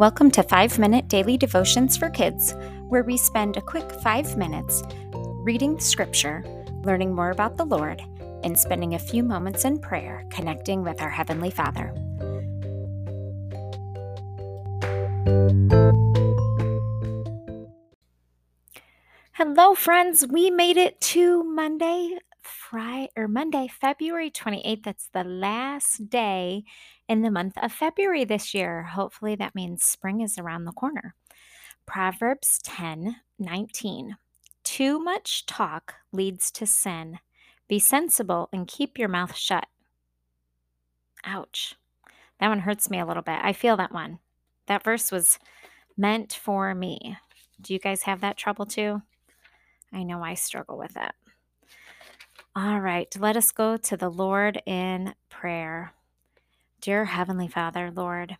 Welcome to 5 Minute Daily Devotions for Kids, where we spend a quick 5 minutes reading Scripture, learning more about the Lord, and spending a few moments in prayer connecting with our Heavenly Father. Hello, friends. We made it to Monday, Friday or Monday, February 28th. That's the last day in the month of February this year. Hopefully, that means spring is around the corner. Proverbs 10 19. Too much talk leads to sin. Be sensible and keep your mouth shut. Ouch. That one hurts me a little bit. I feel that one. That verse was meant for me. Do you guys have that trouble too? I know I struggle with it. All right, let us go to the Lord in prayer. Dear Heavenly Father, Lord,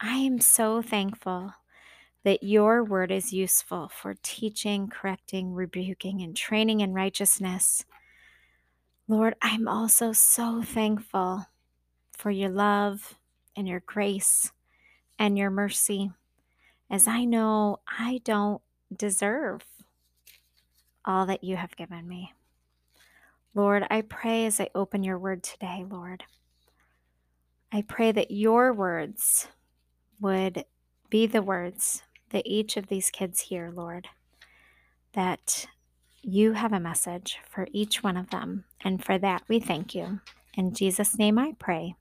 I am so thankful that your word is useful for teaching, correcting, rebuking, and training in righteousness. Lord, I'm also so thankful for your love and your grace and your mercy, as I know I don't deserve all that you have given me. Lord, I pray as I open your word today, Lord, I pray that your words would be the words that each of these kids hear, Lord, that you have a message for each one of them. And for that, we thank you. In Jesus' name I pray.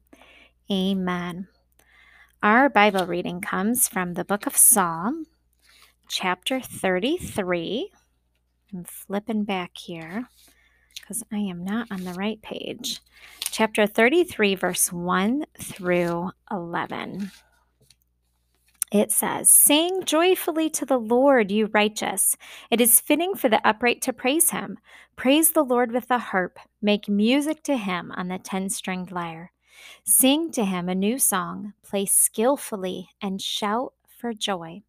Amen. Our Bible reading comes from the book of Psalm, chapter 33. I'm flipping back here because I am not on the right page. Chapter 33, verse 1 through 11. It says, Sing joyfully to the Lord, you righteous. It is fitting for the upright to praise him. Praise the Lord with the harp. Make music to him on the ten stringed lyre. Sing to him a new song. Play skillfully and shout for joy.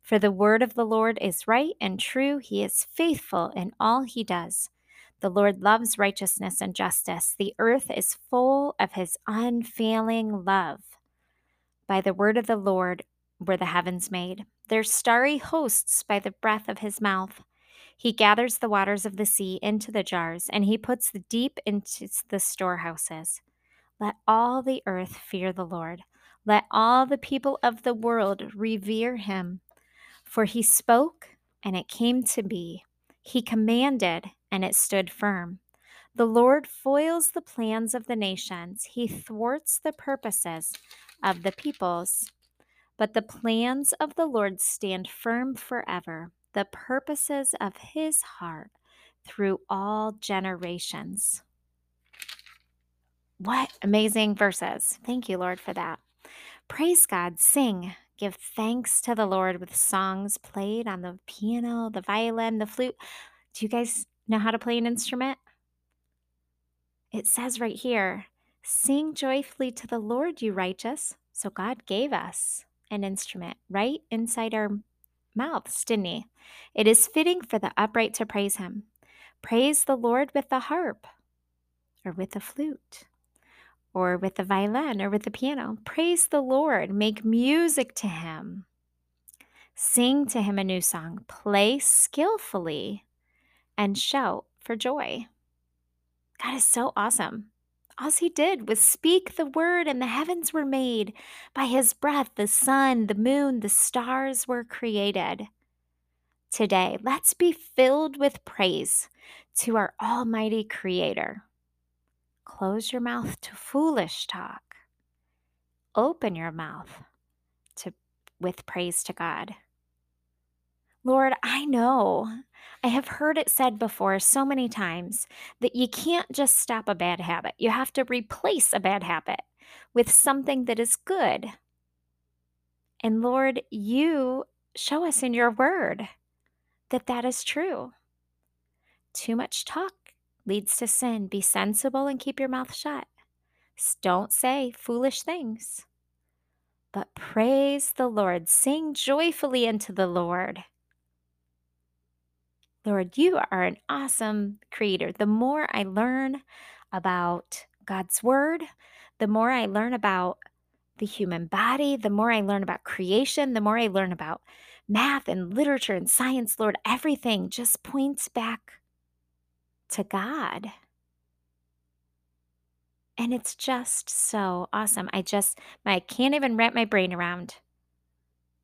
For the word of the Lord is right and true. He is faithful in all he does. The Lord loves righteousness and justice. The earth is full of his unfailing love. By the word of the Lord were the heavens made, their starry hosts by the breath of his mouth. He gathers the waters of the sea into the jars, and he puts the deep into the storehouses. Let all the earth fear the Lord. Let all the people of the world revere him. For he spoke, and it came to be. He commanded, and it stood firm. The Lord foils the plans of the nations, he thwarts the purposes of the peoples. But the plans of the Lord stand firm forever, the purposes of his heart through all generations. What amazing verses. Thank you, Lord, for that. Praise God, sing, give thanks to the Lord with songs played on the piano, the violin, the flute. Do you guys know how to play an instrument? It says right here, sing joyfully to the Lord, you righteous. So God gave us an instrument right inside our mouths, didn't He? It is fitting for the upright to praise Him. Praise the Lord with the harp, or with the flute, or with the violin, or with the piano. Praise the Lord. Make music to Him. Sing to Him a new song. Play skillfully and shout for joy. God is so awesome. All he did was speak the word, and the heavens were made. By his breath, the sun, the moon, the stars were created. Today, let's be filled with praise to our Almighty Creator. Close your mouth to foolish talk. Open your mouth to, with praise to God. Lord, I know. I have heard it said before so many times that you can't just stop a bad habit. You have to replace a bad habit with something that is good. And Lord, you show us in your word that that is true. Too much talk leads to sin. Be sensible and keep your mouth shut. Don't say foolish things, but praise the Lord. Sing joyfully unto the Lord. Lord, you are an awesome creator. The more I learn about God's word, the more I learn about the human body, the more I learn about creation, the more I learn about math and literature and science, Lord, everything just points back to God. And it's just so awesome. I just I can't even wrap my brain around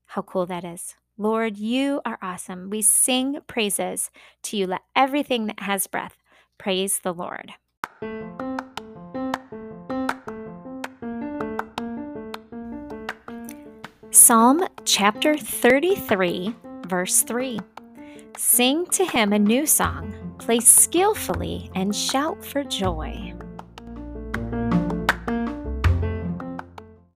how cool that is. Lord, you are awesome. We sing praises to you. Let everything that has breath praise the Lord. Psalm chapter 33, verse 3. Sing to him a new song, play skillfully, and shout for joy.